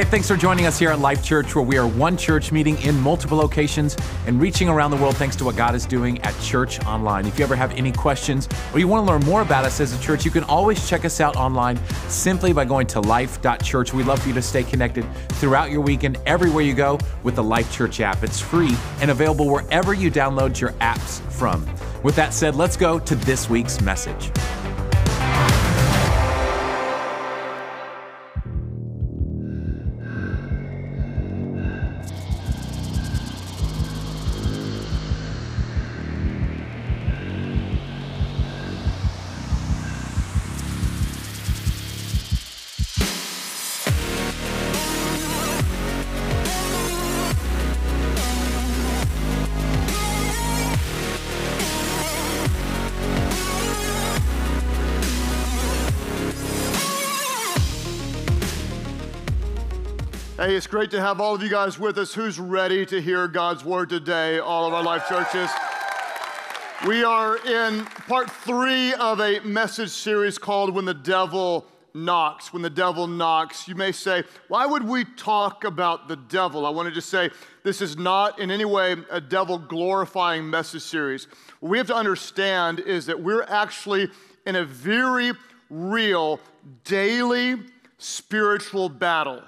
Hey, thanks for joining us here at Life Church, where we are one church meeting in multiple locations and reaching around the world thanks to what God is doing at Church Online. If you ever have any questions or you want to learn more about us as a church, you can always check us out online simply by going to life.church. We'd love for you to stay connected throughout your weekend, everywhere you go, with the Life Church app. It's free and available wherever you download your apps from. With that said, let's go to this week's message. Great to have all of you guys with us. Who's ready to hear God's word today, all of our life churches? We are in part three of a message series called When the Devil Knocks. When the Devil Knocks. You may say, why would we talk about the devil? I want to say, this is not in any way a devil glorifying message series. What we have to understand is that we're actually in a very real, daily spiritual battle.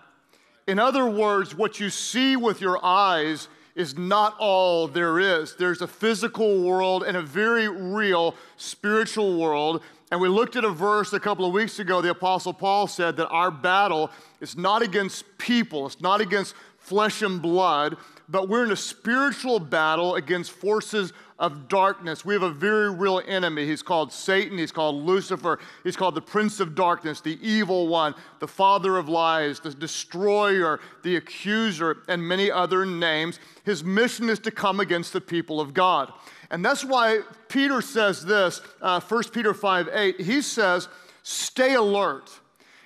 In other words, what you see with your eyes is not all there is. There's a physical world and a very real spiritual world. And we looked at a verse a couple of weeks ago. The Apostle Paul said that our battle is not against people, it's not against flesh and blood, but we're in a spiritual battle against forces of darkness. We have a very real enemy. He's called Satan, he's called Lucifer, he's called the Prince of Darkness, the evil one, the father of lies, the destroyer, the accuser, and many other names. His mission is to come against the people of God. And that's why Peter says this, uh, 1 Peter 5 8, he says, stay alert.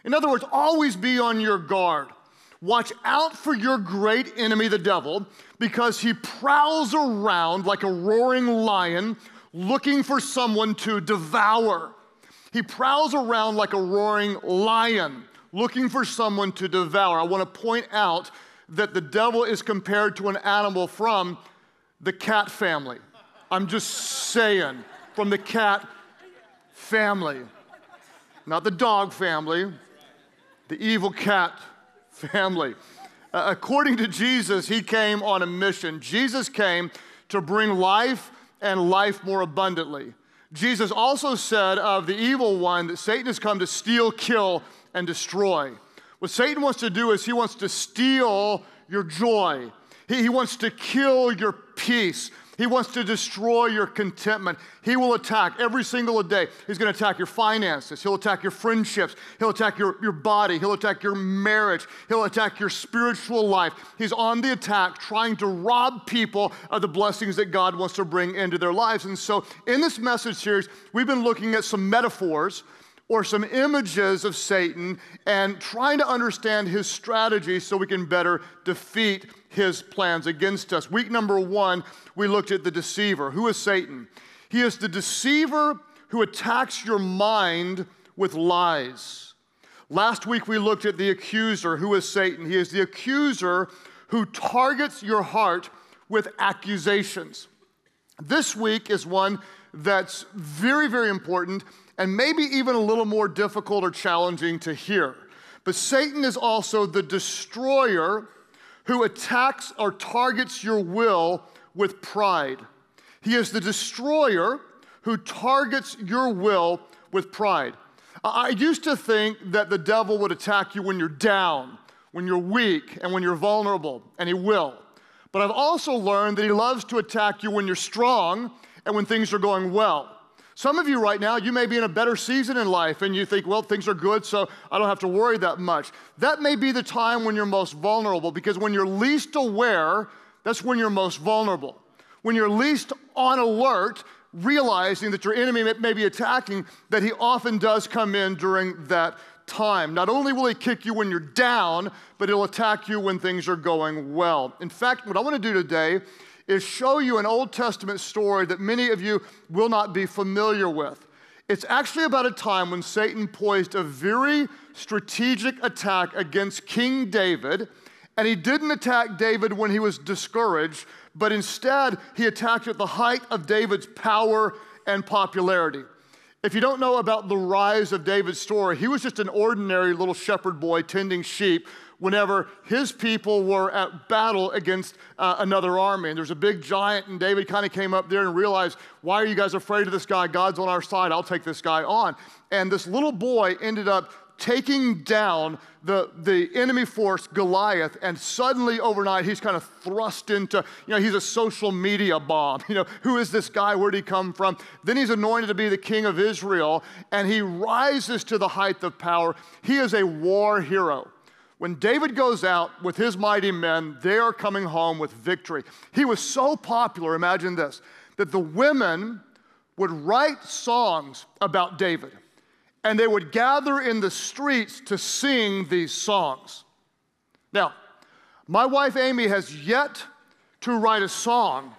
In other words, always be on your guard. Watch out for your great enemy, the devil, because he prowls around like a roaring lion looking for someone to devour. He prowls around like a roaring lion looking for someone to devour. I want to point out that the devil is compared to an animal from the cat family. I'm just saying, from the cat family. Not the dog family, the evil cat family. Uh, according to Jesus, he came on a mission. Jesus came to bring life and life more abundantly. Jesus also said of the evil one that Satan has come to steal, kill, and destroy. What Satan wants to do is he wants to steal your joy, he, he wants to kill your peace. He wants to destroy your contentment. He will attack every single day. He's going to attack your finances. He'll attack your friendships. He'll attack your, your body. He'll attack your marriage. He'll attack your spiritual life. He's on the attack trying to rob people of the blessings that God wants to bring into their lives. And so, in this message series, we've been looking at some metaphors or some images of Satan and trying to understand his strategy so we can better defeat his plans against us. Week number one, we looked at the deceiver. Who is Satan? He is the deceiver who attacks your mind with lies. Last week, we looked at the accuser. Who is Satan? He is the accuser who targets your heart with accusations. This week is one that's very, very important and maybe even a little more difficult or challenging to hear. But Satan is also the destroyer who attacks or targets your will with pride. He is the destroyer who targets your will with pride. I used to think that the devil would attack you when you're down, when you're weak, and when you're vulnerable, and he will. But I've also learned that he loves to attack you when you're strong and when things are going well. Some of you right now, you may be in a better season in life and you think, well, things are good, so I don't have to worry that much. That may be the time when you're most vulnerable because when you're least aware, that's when you're most vulnerable. When you're least on alert, realizing that your enemy may be attacking, that he often does come in during that time. Not only will he kick you when you're down, but he'll attack you when things are going well. In fact, what I want to do today is show you an Old Testament story that many of you will not be familiar with. It's actually about a time when Satan poised a very strategic attack against King David, and he didn't attack David when he was discouraged, but instead he attacked at the height of David's power and popularity. If you don't know about the rise of David's story, he was just an ordinary little shepherd boy tending sheep whenever his people were at battle against uh, another army. And there's a big giant, and David kind of came up there and realized, Why are you guys afraid of this guy? God's on our side. I'll take this guy on. And this little boy ended up taking down the, the enemy force, Goliath, and suddenly overnight he's kind of thrust into, you know, he's a social media bomb. You know, who is this guy? Where'd he come from? Then he's anointed to be the king of Israel, and he rises to the height of power. He is a war hero. When David goes out with his mighty men, they are coming home with victory. He was so popular, imagine this, that the women would write songs about David and they would gather in the streets to sing these songs. Now, my wife Amy has yet to write a song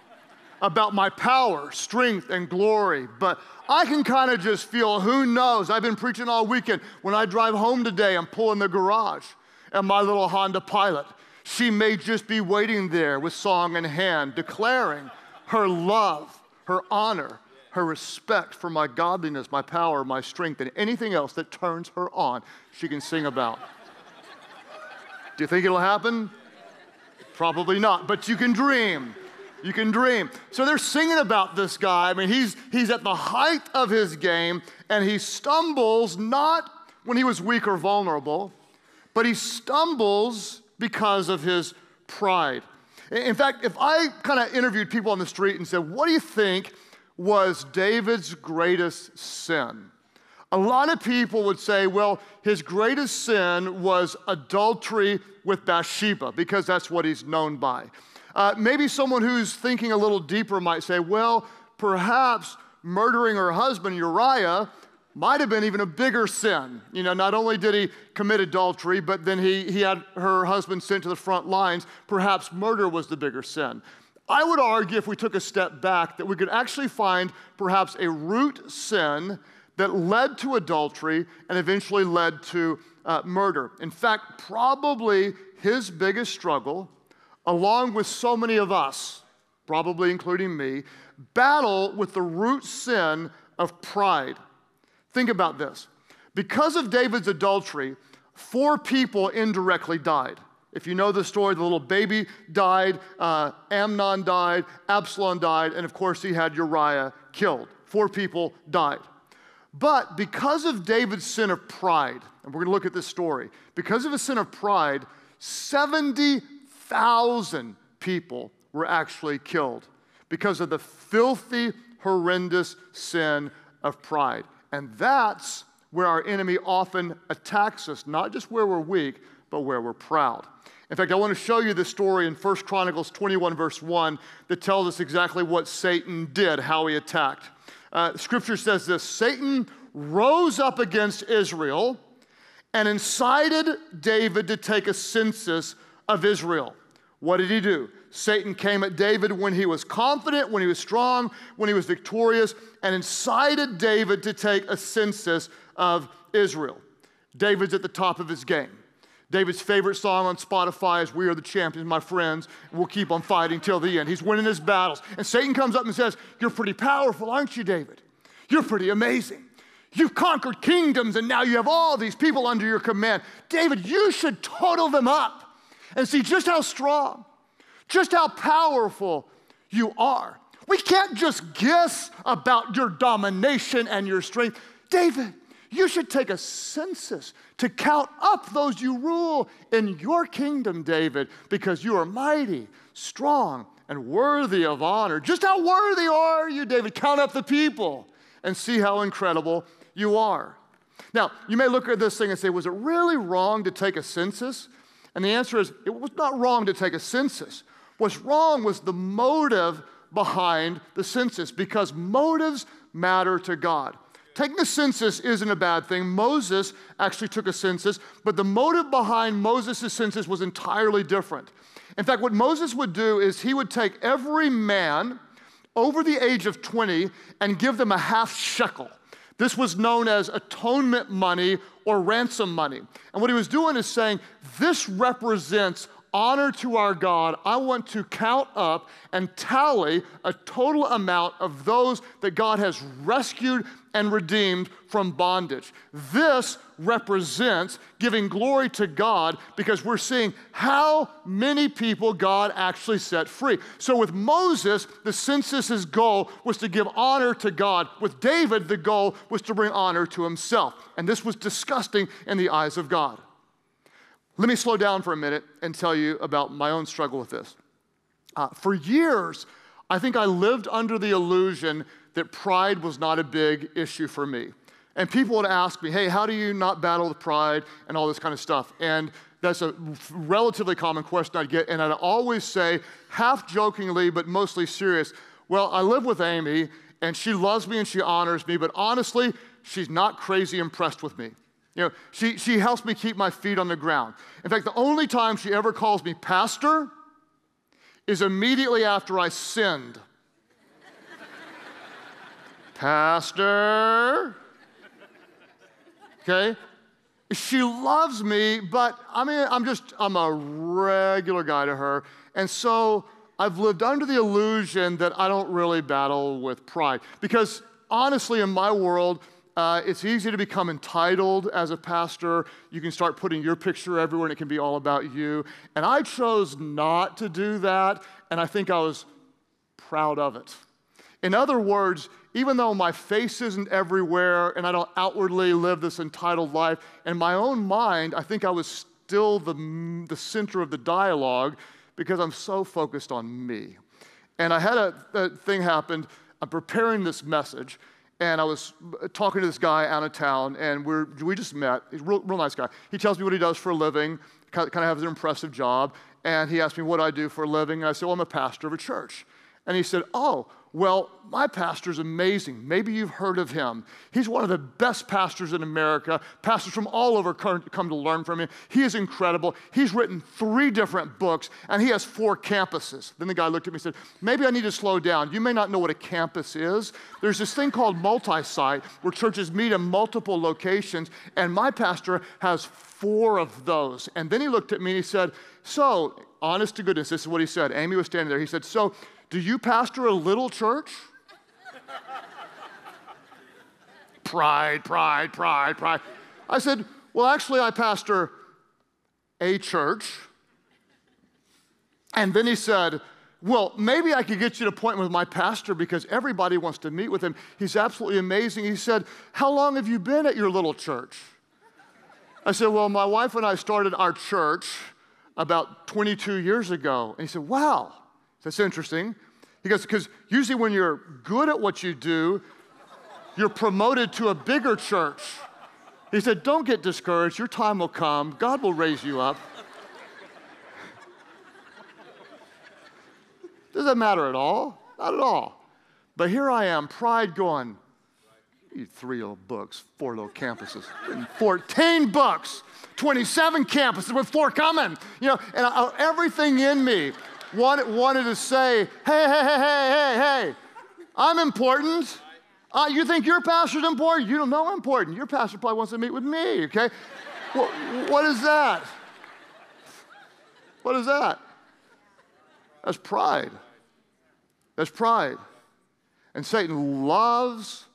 about my power, strength, and glory, but I can kind of just feel who knows. I've been preaching all weekend. When I drive home today, I'm pulling the garage and my little Honda Pilot. She may just be waiting there with song in hand, declaring her love, her honor, her respect for my godliness, my power, my strength, and anything else that turns her on, she can sing about. Do you think it'll happen? Probably not, but you can dream. You can dream. So they're singing about this guy. I mean, he's, he's at the height of his game, and he stumbles not when he was weak or vulnerable, but he stumbles because of his pride. In fact, if I kind of interviewed people on the street and said, What do you think was David's greatest sin? A lot of people would say, well, his greatest sin was adultery with Bathsheba, because that's what he's known by. Uh, maybe someone who's thinking a little deeper might say, well, perhaps murdering her husband Uriah might have been even a bigger sin. You know, not only did he commit adultery, but then he, he had her husband sent to the front lines. Perhaps murder was the bigger sin. I would argue, if we took a step back, that we could actually find perhaps a root sin that led to adultery and eventually led to uh, murder. In fact, probably his biggest struggle, along with so many of us, probably including me, battle with the root sin of pride. Think about this. Because of David's adultery, four people indirectly died. If you know the story, the little baby died, uh, Amnon died, Absalom died, and of course he had Uriah killed. Four people died. But because of David's sin of pride, and we're going to look at this story, because of his sin of pride, 70,000 people were actually killed because of the filthy, horrendous sin of pride. And that's where our enemy often attacks us, not just where we're weak, but where we're proud. In fact, I want to show you this story in 1 Chronicles 21, verse 1, that tells us exactly what Satan did, how he attacked. Uh, scripture says this Satan rose up against Israel and incited David to take a census of Israel. What did he do? Satan came at David when he was confident, when he was strong, when he was victorious, and incited David to take a census of Israel. David's at the top of his game. David's favorite song on Spotify is We Are the Champions, my friends. We'll keep on fighting till the end. He's winning his battles. And Satan comes up and says, You're pretty powerful, aren't you, David? You're pretty amazing. You've conquered kingdoms and now you have all these people under your command. David, you should total them up and see just how strong, just how powerful you are. We can't just guess about your domination and your strength. David, you should take a census to count up those you rule in your kingdom, David, because you are mighty, strong, and worthy of honor. Just how worthy are you, David? Count up the people and see how incredible you are. Now, you may look at this thing and say, was it really wrong to take a census? And the answer is, it was not wrong to take a census. What's wrong was the motive behind the census because motives matter to God. Taking a census isn't a bad thing. Moses actually took a census, but the motive behind Moses' census was entirely different. In fact, what Moses would do is he would take every man over the age of 20 and give them a half shekel. This was known as atonement money or ransom money. And what he was doing is saying, This represents honor to our God, I want to count up and tally a total amount of those that God has rescued and redeemed from bondage. This represents giving glory to God because we're seeing how many people God actually set free. So with Moses, the census's goal was to give honor to God. With David, the goal was to bring honor to himself. And this was disgusting in the eyes of God. Let me slow down for a minute and tell you about my own struggle with this. Uh, for years, I think I lived under the illusion that pride was not a big issue for me. And people would ask me, hey, how do you not battle with pride and all this kind of stuff? And that's a relatively common question I'd get. And I'd always say, half jokingly, but mostly serious, well, I live with Amy and she loves me and she honors me, but honestly, she's not crazy impressed with me. You know, she, she helps me keep my feet on the ground. In fact, the only time she ever calls me pastor is immediately after I sinned. pastor. Okay? She loves me, but I mean, I'm just, I'm a regular guy to her. And so I've lived under the illusion that I don't really battle with pride. Because honestly, in my world, uh, it's easy to become entitled as a pastor. You can start putting your picture everywhere and it can be all about you. And I chose not to do that, and I think I was proud of it. In other words, even though my face isn't everywhere and I don't outwardly live this entitled life, in my own mind, I think I was still the, the center of the dialogue because I'm so focused on me. And I had a, a thing happen. I'm preparing this message, and I was uh, talking to this guy out of town, and we're, we just met. He's a real, real nice guy. He tells me what he does for a living, kind of has an impressive job, and he asked me what I do for a living, and I said, well, I'm a pastor of a church. And he said, oh, well, my pastor's amazing. Maybe you've heard of him. He's one of the best pastors in America. Pastors from all over come to learn from him. He is incredible. He's written three different books and he has four campuses. Then the guy looked at me and said, Maybe I need to slow down. You may not know what a campus is. There's this thing called multi site where churches meet in multiple locations, and my pastor has four of those. And then he looked at me and he said, So, honest to goodness, this is what he said. Amy was standing there. He said, So, do you pastor a little church? pride, pride, pride, pride. I said, Well, actually, I pastor a church. And then he said, Well, maybe I could get you to appointment with my pastor because everybody wants to meet with him. He's absolutely amazing. He said, How long have you been at your little church? I said, Well, my wife and I started our church about 22 years ago. And he said, Wow. That's interesting. He goes, because usually when you're good at what you do, you're promoted to a bigger church. He said, Don't get discouraged. Your time will come. God will raise you up. Does that matter at all? Not at all. But here I am, pride going, three little books, four little campuses, 14 books, 27 campuses with four coming, you know, and I, everything in me wanted, to say, hey, hey, hey, hey, hey, hey, I'm important. Uh, you think your pastor's important? You don't know I'm important. Your pastor probably wants to meet with me, okay? what is that? What is that? That's pride. That's pride. And Satan loves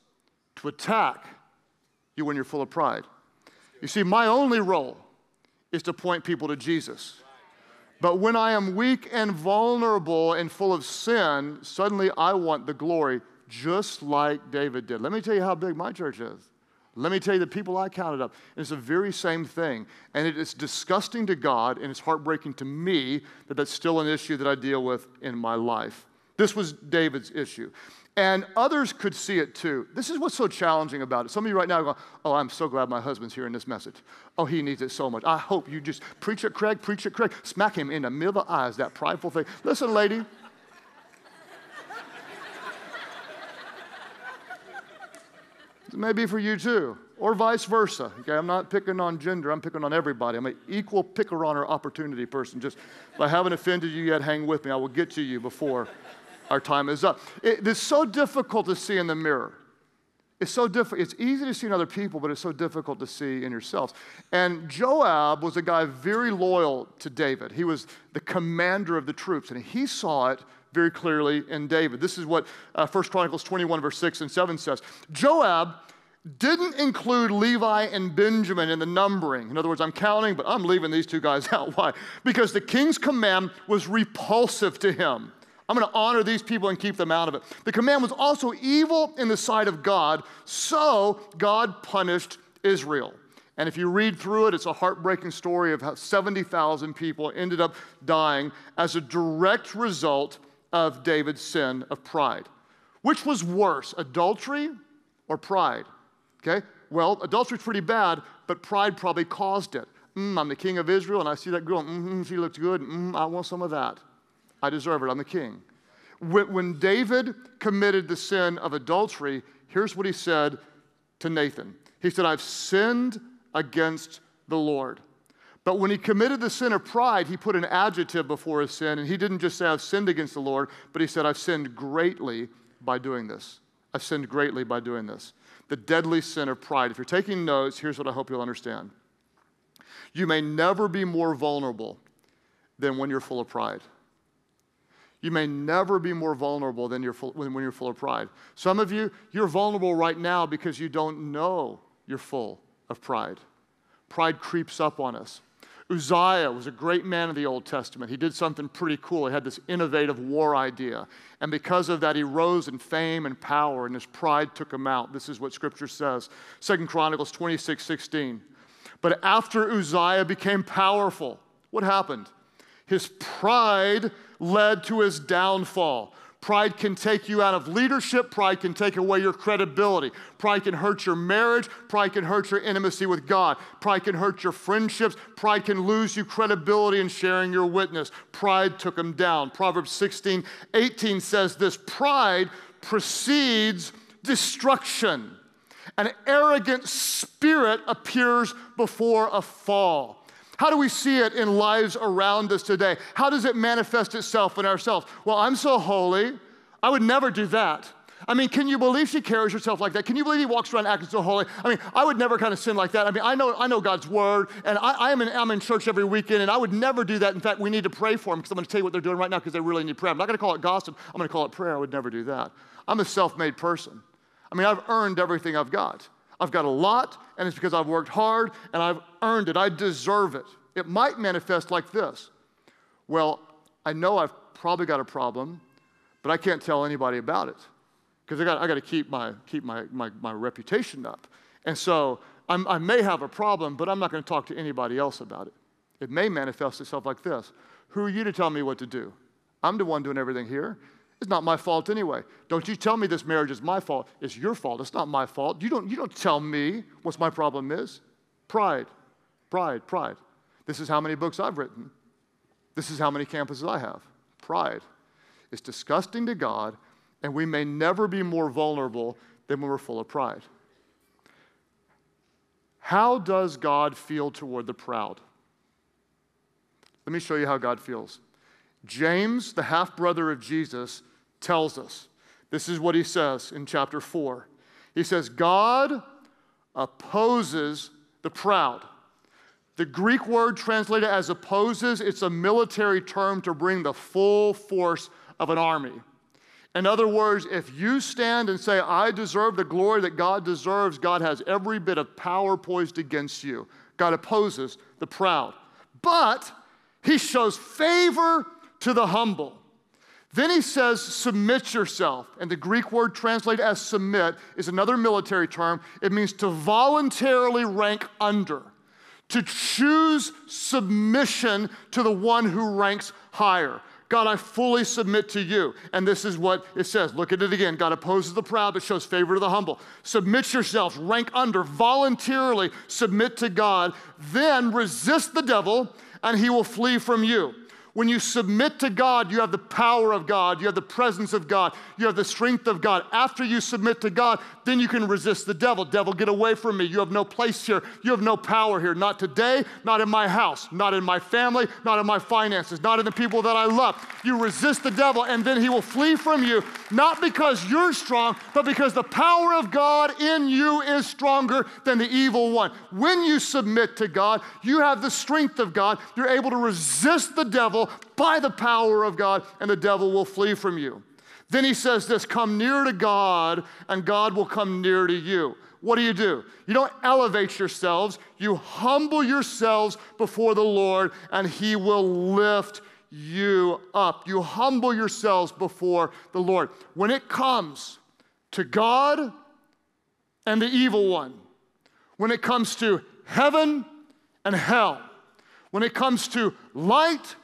to attack you when you're full of pride. You see, my only role is to point people to Jesus. But when I am weak and vulnerable and full of sin, suddenly I want the glory, just like David did. Let me tell you how big my church is. Let me tell you the people I counted up. It's the very same thing. And it is disgusting to God and it's heartbreaking to me that that's still an issue that I deal with in my life. This was David's issue. And others could see it too. This is what's so challenging about it. Some of you right now go, Oh, I'm so glad my husband's hearing this message. Oh, he needs it so much. I hope you just preach it, Craig, preach it, Craig. Smack him in the middle of the eyes, that prideful thing. Listen, lady. It may be for you too, or vice versa. Okay, I'm not picking on gender, I'm picking on everybody. I'm an equal picker on opportunity person. Just if I haven't offended you yet, hang with me. I will get to you before our time is up. It, it's so difficult to see in the mirror. It's so difficult. It's easy to see in other people, but it's so difficult to see in yourselves. And Joab was a guy very loyal to David. He was the commander of the troops, and he saw it very clearly in David. This is what uh, 1 Chronicles 21, verse 6 and 7 says. Joab didn't include Levi and Benjamin in the numbering. In other words, I'm counting, but I'm leaving these two guys out. Why? Because the king's command was repulsive to him. I'm going to honor these people and keep them out of it. The command was also evil in the sight of God, so God punished Israel. And if you read through it, it's a heartbreaking story of how 70,000 people ended up dying as a direct result of David's sin of pride. Which was worse, adultery or pride? Okay? Well, adultery's pretty bad, but pride probably caused it. Mm, I'm the king of Israel, and I see that girl. Mm-hmm, she looks good. Mm, I want some of that. I deserve it. I'm the king. When, David committed the sin of adultery, here's what he said to Nathan He said, I've sinned against the Lord. But when he committed the sin of pride, he put an adjective before his sin, and he didn't just say, I've sinned against the Lord, but he said, I've sinned greatly by doing this. I've sinned greatly by doing this. The deadly sin of pride. If you're taking notes, here's what I hope you'll understand. You may never be more vulnerable than when you're full of pride. You may never be more vulnerable than you're full, when, when you're full of pride. Some of you, you're vulnerable right now because you don't know you're full of pride. Pride creeps up on us. Uzziah was a great man of the Old Testament. He did something pretty cool. He had this innovative war idea. And because of that, he rose in fame and power, and his pride took him out. This is what scripture says. Second Chronicles 26, 16. But after Uzziah became powerful, what happened? His pride led to his downfall. Pride can take you out of leadership. Pride can take away your credibility. Pride can hurt your marriage. Pride can hurt your intimacy with God. Pride can hurt your friendships. Pride can lose you credibility in sharing your witness. Pride took him down. Proverbs 16, 18 says this Pride precedes destruction. An arrogant spirit appears before a fall. How do we see it in lives around us today? How does it manifest itself in ourselves? Well, I'm so holy, I would never do that. I mean, can you believe she carries herself like that? Can you believe he walks around acting so holy? I mean, I would never kind of sin like that. I mean, I know, I know God's word, and I, I am in, I'm in church every weekend, and I would never do that. In fact, we need to pray for them because I'm going to tell you what they're doing right now because they really need prayer. I'm not going to call it gossip. I'm going to call it prayer. I would never do that. I'm a self-made person. I mean, I've earned everything I've got. I've got a lot, and it's because I've worked hard and I've earned it. I deserve it. It might manifest like this Well, I know I've probably got a problem, but I can't tell anybody about it because I got, I got to keep, my, keep my, my, my reputation up. And so I'm, i may have a problem, but I'm not going to talk to anybody else about it. It may manifest itself like this Who are you to tell me what to do? I'm the one doing everything here. It's not my fault anyway. Don't you tell me this marriage is my fault. It's your fault. It's not my fault. You don't, you don't tell me what my problem is. Pride, pride, pride. This is how many books I've written. This is how many campuses I have. Pride. It's disgusting to God, and we may never be more vulnerable than when we're full of pride. How does God feel toward the proud? Let me show you how God feels. James, the half brother of Jesus, tells us. This is what he says in chapter 4. He says, God opposes the proud. The Greek word translated as opposes, it's a military term to bring the full force of an army. In other words, if you stand and say, I deserve the glory that God deserves, God has every bit of power poised against you. God opposes the proud. But he shows favor to the humble. Then he says, submit yourself. And the Greek word translated as submit is another military term. It means to voluntarily rank under, to choose submission to the one who ranks higher. God, I fully submit to you. And this is what it says. Look at it again. God opposes the proud, but shows favor to the humble. Submit yourselves, rank under, voluntarily submit to God. Then resist the devil, and he will flee from you. When you submit to God, you have the power of God, you have the presence of God, you have the strength of God. After you submit to God, then you can resist the devil. Devil, get away from me. You have no place here. You have no power here. Not today, not in my house, not in my family, not in my finances, not in the people that I love. You resist the devil, and then he will flee from you, not because you're strong, but because the power of God in you is stronger than the evil one. When you submit to God, you have the strength of God. You're able to resist the devil by the power of God, and the devil will flee from you. Then he says this come near to God, and God will come near to you. What do you do? You don't elevate yourselves, you humble yourselves before the Lord, and he will lift you up. You humble yourselves before the Lord. When it comes to God and the evil one, when it comes to heaven and hell, when it comes to light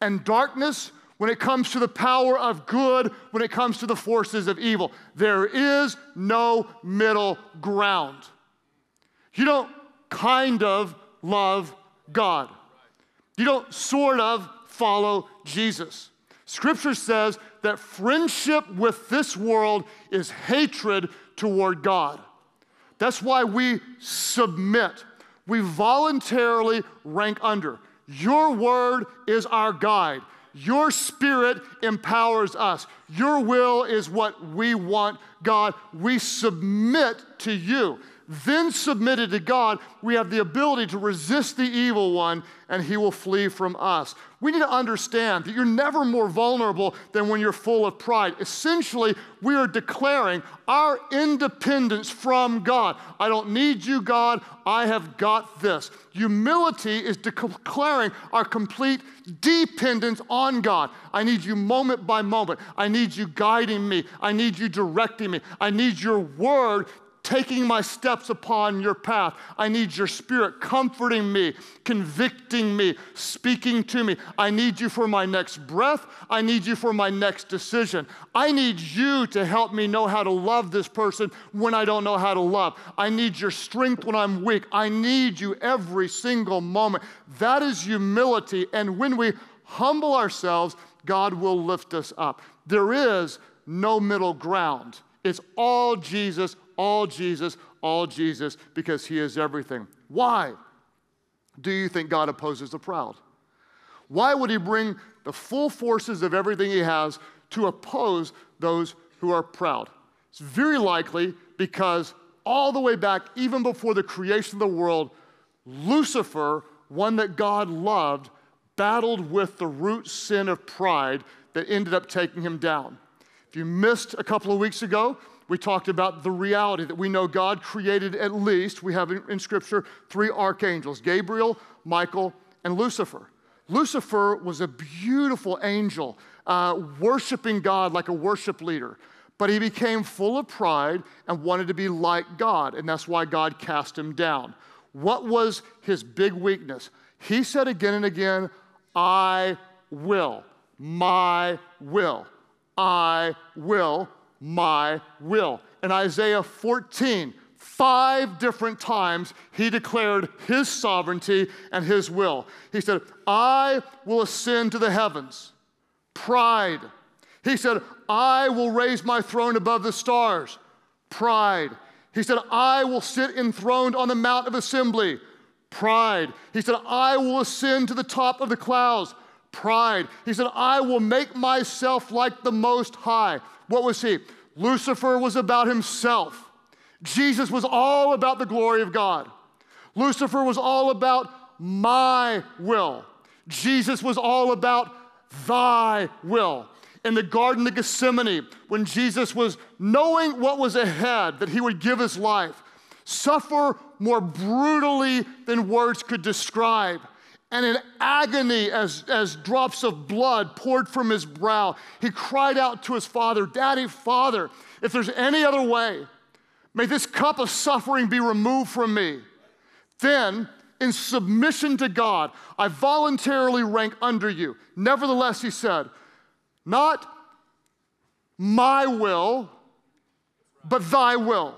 and darkness, when it comes to the power of good, when it comes to the forces of evil. There is no middle ground. You don't kind of love God, you don't sort of follow Jesus. Scripture says that friendship with this world is hatred toward God. That's why we submit. We voluntarily rank under. Your word is our guide. Your spirit empowers us. Your will is what we want, God. We submit to you. Then, submitted to God, we have the ability to resist the evil one and he will flee from us. We need to understand that you're never more vulnerable than when you're full of pride. Essentially, we are declaring our independence from God. I don't need you, God. I have got this. Humility is declaring our complete dependence on God. I need you moment by moment. I need you guiding me. I need you directing me. I need your word taking my steps upon your path. I need your spirit comforting me, convicting me, speaking to me. I need you for my next breath. I need you for my next decision. I need you to help me know how to love this person when I don't know how to love. I need your strength when I'm weak. I need you every single moment. That is humility. And when we humble ourselves, God will lift us up. There is no middle ground. It's all Jesus, all Jesus, all Jesus, because he is everything. Why do you think God opposes the proud? Why would he bring the full forces of everything he has to oppose those who are proud? It's very likely because all the way back, even before the creation of the world, Lucifer, one that God loved, battled with the root sin of pride that ended up taking him down. If you missed a couple of weeks ago, we talked about the reality that we know God created at least, we have in, Scripture, three archangels Gabriel, Michael, and Lucifer. Lucifer was a beautiful angel, uh, worshiping God like a worship leader. But he became full of pride and wanted to be like God, and that's why God cast him down. What was his big weakness? He said again and again, I will, my will, I will, my will. In Isaiah 14, five different times he declared his sovereignty and his will. He said, I will ascend to the heavens. Pride. He said, I will raise my throne above the stars. Pride. He said, I will sit enthroned on the mount of assembly. Pride. He said, I will ascend to the top of the clouds. Pride. He said, I will make myself like the Most High. What was he? Lucifer was about himself. Jesus was all about the glory of God. Lucifer was all about my will. Jesus was all about thy will. In the Garden of Gethsemane, when Jesus was knowing what was ahead, that he would give his life, suffer more brutally than words could describe and in agony, as, as drops of blood poured from his brow, he cried out to his father, Daddy, Father, if there's any other way, may this cup of suffering be removed from me. Then, in submission to God, I voluntarily rank under you. Nevertheless, he said, Not my will, but thy will.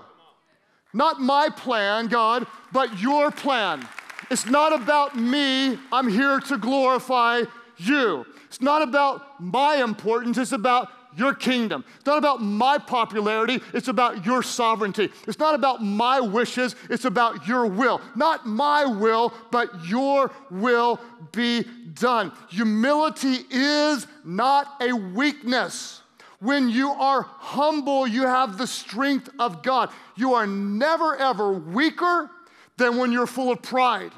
Not my plan, God, but your plan. It's not about me. I'm here to glorify you. It's not about my importance, it's about your kingdom. It's not about my popularity, it's about your sovereignty. It's not about my wishes, it's about your will. Not my will, but your will be done. Humility is not a weakness. When you are humble, you have the strength of God. You are never ever weaker than when you're full of pride.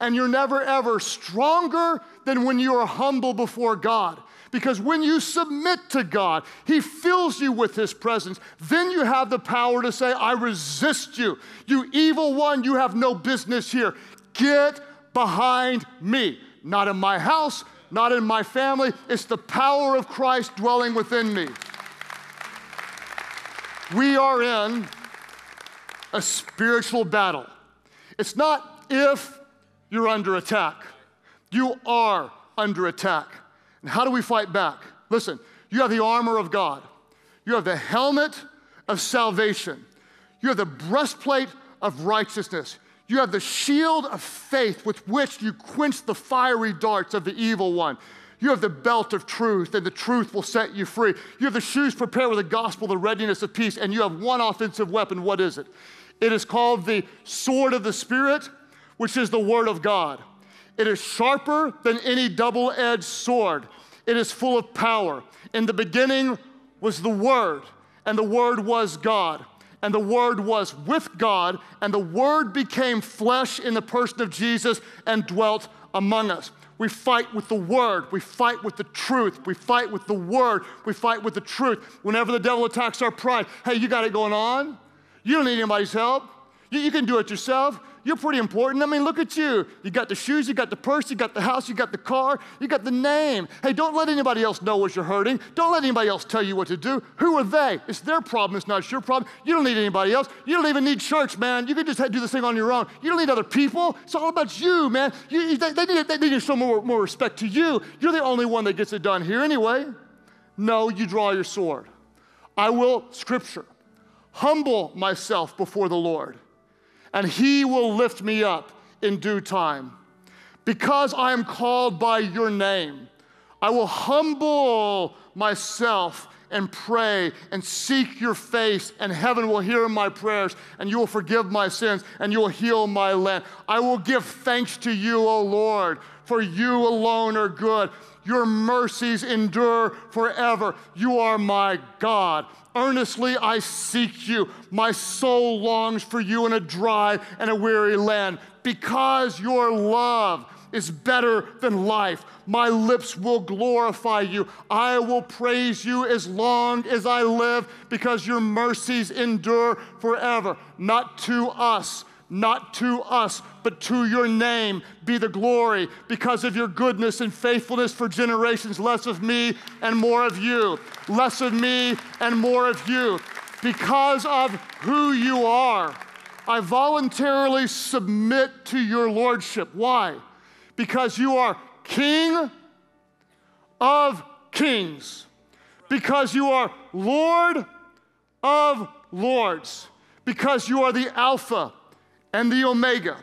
And you're never ever stronger than when you are humble before God. Because when you submit to God, He fills you with His presence. Then you have the power to say, I resist you. You evil one, you have no business here. Get behind me. Not in my house, not in my family. It's the power of Christ dwelling within me. We are in a spiritual battle. It's not if you're under attack, you are under attack. And how do we fight back? Listen, you have the armor of God, you have the helmet of salvation, you have the breastplate of righteousness. You have the shield of faith with which you quench the fiery darts of the evil one. You have the belt of truth, and the truth will set you free. You have the shoes prepared with the gospel, the readiness of peace, and you have one offensive weapon. What is it? It is called the sword of the Spirit, which is the word of God. It is sharper than any double edged sword. It is full of power. In the beginning was the Word, and the Word was God. And the Word was with God, and the Word became flesh in the person of Jesus and dwelt among us. We fight with the Word. We fight with the truth. We fight with the Word. We fight with the truth. Whenever the devil attacks our pride, hey, you got it going on. You don't need anybody's help. You, you can do it yourself. You're pretty important. I mean, look at you. You got the shoes, you got the purse, you got the house, you got the car, you got the name. Hey, don't let anybody else know what you're hurting. Don't let anybody else tell you what to do. Who are they? It's their problem, it's not your problem. You don't need anybody else. You don't even need church, man. You can just do this thing on your own. You don't need other people. It's all about you, man. You, they, they, need, they need to show more, more respect to you. You're the only one that gets it done here anyway. No, you draw your sword. I will, scripture, humble myself before the Lord and he will lift me up in due time. Because I am called by your name, I will humble myself and pray and seek your face, and heaven will hear my prayers, and you will forgive my sins, and you will heal my land. I will give thanks to you, O Lord, for you alone are good. Your mercies endure forever. You are my God. Earnestly I seek you. My soul longs for you in a dry and a weary land. Because your love is better than life, my lips will glorify you. I will praise you as long as I live because your mercies endure forever. Not to us not to us, but to your name be the glory because of your goodness and faithfulness for generations. Less of me and more of you. Less of me and more of you. Because of who you are, I voluntarily submit to your lordship. Why? Because you are King of kings. Because you are Lord of lords. Because you are the Alpha and the Omega,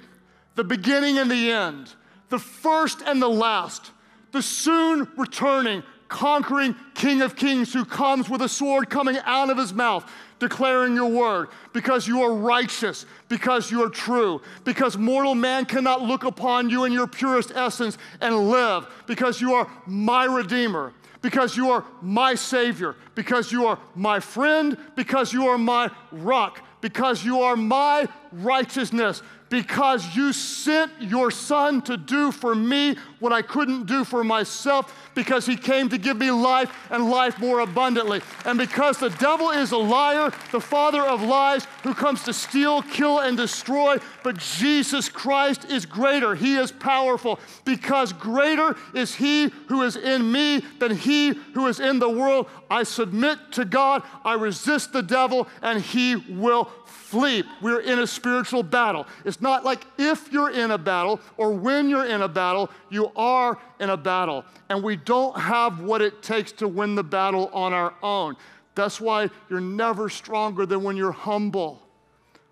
the beginning and the end, the first and the last, the soon returning, conquering King of Kings who comes with a sword coming out of his mouth, declaring your word, because you are righteous, because you are true, because mortal man cannot look upon you in your purest essence and live, because you are my Redeemer because you are my Savior, because you are my friend, because you are my rock, because you are my righteousness, because you sent your son to do for me what I couldn't do for myself, because he came to give me life and life more abundantly. And because the devil is a liar, the father of lies, who comes to steal, kill, and destroy, but Jesus Christ is greater. He is powerful, because greater is he who is in me than he who is in the world. I submit to God, I resist the devil, and he will flee. We're in a spiritual battle. It's not like if you're in a battle or when you're in a battle, you are in a battle. And we don't have what it takes to win the battle on our own. That's why you're never stronger than when you're humble,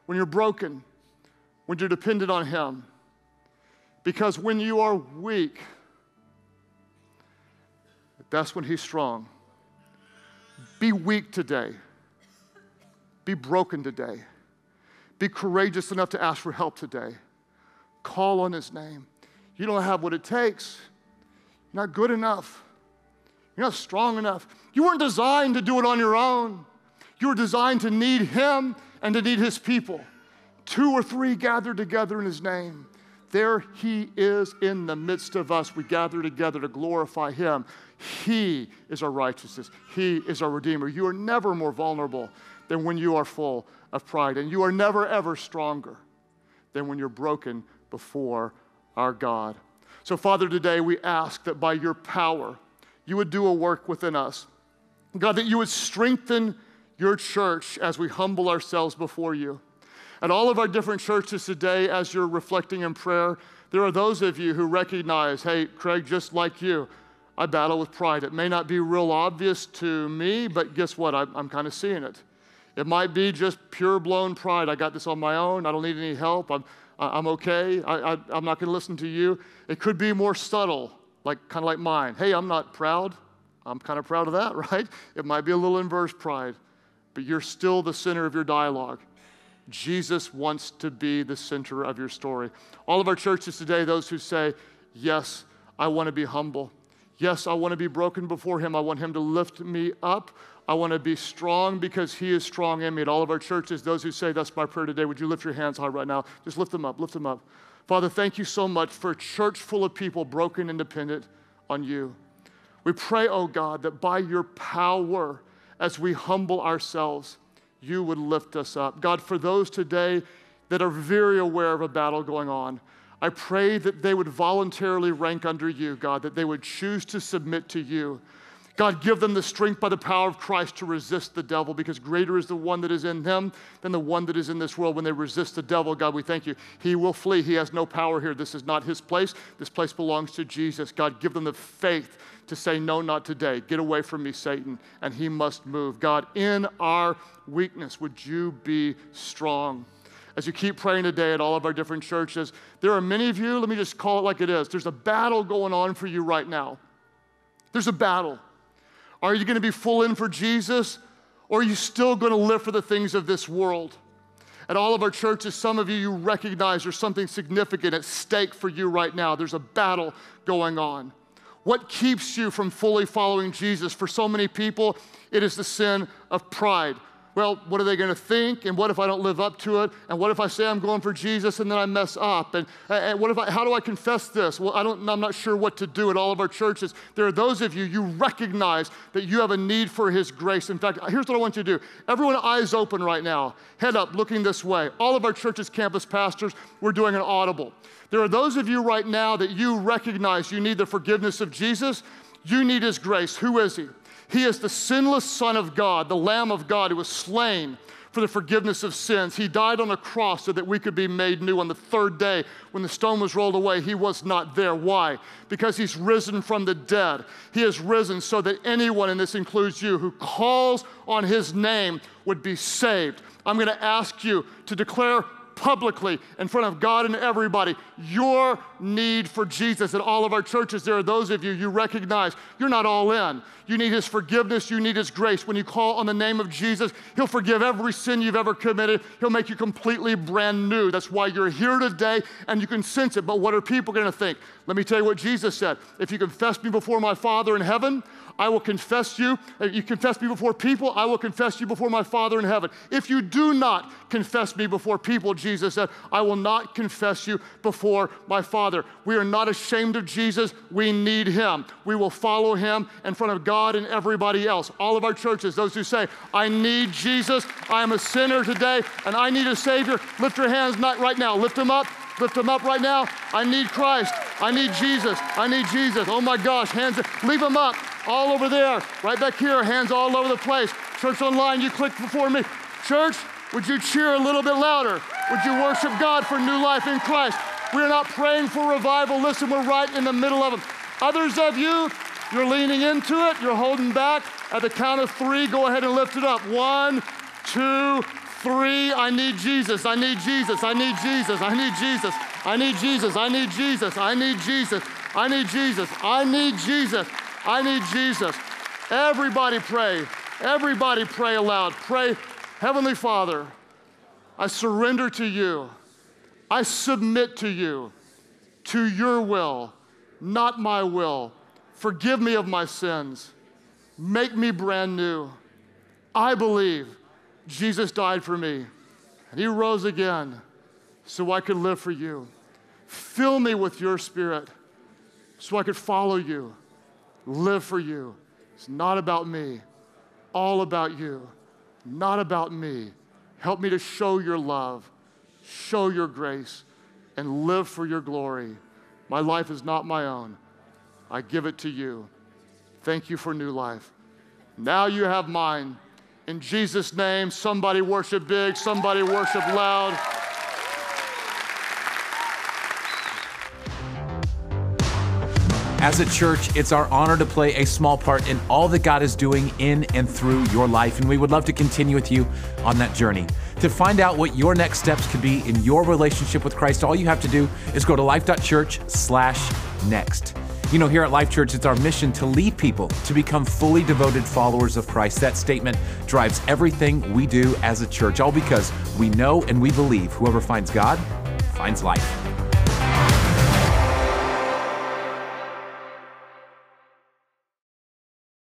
when you're broken, when you're dependent on Him. Because when you are weak, that's when He's strong. Be weak today. Be broken today. Be courageous enough to ask for help today. Call on His name. You don't have what it takes. You're not good enough. You're not strong enough. You weren't designed to do it on your own. You were designed to need Him and to need His people. Two or three gathered together in His name. There He is in the midst of us. We gather together to glorify Him. He is our righteousness, He is our Redeemer. You are never more vulnerable than when you are full of pride, and you are never, ever stronger than when you're broken before our God. So, Father, today we ask that by your power, you would do a work within us. God, that you would strengthen your church as we humble ourselves before you. At all of our different churches today, as you're reflecting in prayer, there are those of you who recognize, hey, Craig, just like you, I battle with pride. It may not be real obvious to me, but guess what? I'm, I'm kind of seeing it. It might be just pure blown pride. I got this on my own. I don't need any help. I'm, I'm okay. I, I'm not going to listen to you. It could be more subtle, like kind of like mine. Hey, I'm not proud. I'm kind of proud of that, right? It might be a little inverse pride, but you're still the center of your dialogue. Jesus wants to be the center of your story. All of our churches today, those who say, Yes, I want to be humble. Yes, I want to be broken before Him. I want Him to lift me up. I want to be strong because He is strong in me. At all of our churches, those who say, That's my prayer today, would you lift your hands high right now? Just lift them up, lift them up. Father, thank you so much for a church full of people broken and dependent on you. We pray, oh God, that by your power, as we humble ourselves, you would lift us up. God, for those today that are very aware of a battle going on, I pray that they would voluntarily rank under you, God, that they would choose to submit to you. God, give them the strength by the power of Christ to resist the devil because greater is the one that is in them than the one that is in this world. When they resist the devil, God, we thank you. He will flee. He has no power here. This is not his place. This place belongs to Jesus. God, give them the faith to say, No, not today. Get away from me, Satan. And he must move. God, in our weakness, would you be strong? As you keep praying today at all of our different churches, there are many of you, let me just call it like it is. There's a battle going on for you right now. There's a battle. Are you going to be full in for Jesus, or are you still going to live for the things of this world? At all of our churches, some of you, you recognize there's something significant at stake for you right now. There's a battle going on. What keeps you from fully following Jesus? For so many people, it is the sin of pride well, what are they going to think? And what if I don't live up to it? And what if I say I'm going for Jesus and then I mess up? And, and what if I, how do I confess this? Well, I don't, I'm not sure what to do at all of our churches. There are those of you, you recognize that you have a need for His grace. In fact, here's what I want you to do. Everyone, eyes open right now, head up, looking this way. All of our churches, campus pastors, we're doing an audible. There are those of you right now that you recognize you need the forgiveness of Jesus. You need His grace. Who is He? He is the sinless Son of God, the Lamb of God who was slain for the forgiveness of sins. He died on a cross so that we could be made new on the third day. When the stone was rolled away, he was not there. Why? Because he's risen from the dead. He has risen so that anyone, and this includes you, who calls on his name would be saved. I'm going to ask you to declare publicly in front of God and everybody your need for Jesus. In all of our churches, there are those of you you recognize you're not all in. You need His forgiveness, you need His grace. When you call on the name of Jesus, He'll forgive every sin you've ever committed, He'll make you completely brand new. That's why you're here today and you can sense it. But what are people going to think? Let me tell you what Jesus said. If you confess me before my Father in heaven, I will confess you. Uh, you confess me before people, I will confess you before my Father in heaven. If you do not confess me before people, Jesus said, I will not confess you before my Father. We are not ashamed of Jesus. We need him. We will follow him in front of God and everybody else. All of our churches, those who say, I need Jesus, I am a sinner today, and I need a Savior, lift your hands not right now. Lift them up. Lift them up right now. I need Christ. I need Jesus. I need Jesus. Oh my gosh, hands, leave them up all over there, right back here, hands all over the place. Church online, you click before me. Church, would you cheer a little bit louder? Would you worship God for new life in Christ? We're not praying for revival. Listen, we're right in the middle of it. Others of you, you're leaning into it, you're holding back. At the count of three, go ahead and lift it up. One, two, three. I need Jesus. I need Jesus. I need Jesus. I need Jesus. I need Jesus. I need Jesus. I need Jesus. I need Jesus. I need Jesus. I need Jesus. Everybody pray. Everybody pray aloud. Pray, Heavenly Father, I surrender to you. I submit to you, to your will, not my will. Forgive me of my sins. Make me brand new. I believe Jesus died for me and he rose again so I could live for you. Fill me with your spirit so I could follow you, live for you. It's not about me, all about you, not about me. Help me to show your love, show your grace, and live for your glory. My life is not my own. I give it to you. Thank you for new life. Now you have mine. In Jesus' name, somebody worship big, somebody worship loud. As a church, it's our honor to play a small part in all that God is doing in and through your life, and we would love to continue with you on that journey. To find out what your next steps could be in your relationship with Christ, all you have to do is go to life.church/next. You know, here at Life Church, it's our mission to lead people to become fully devoted followers of Christ. That statement drives everything we do as a church, all because we know and we believe whoever finds God finds life.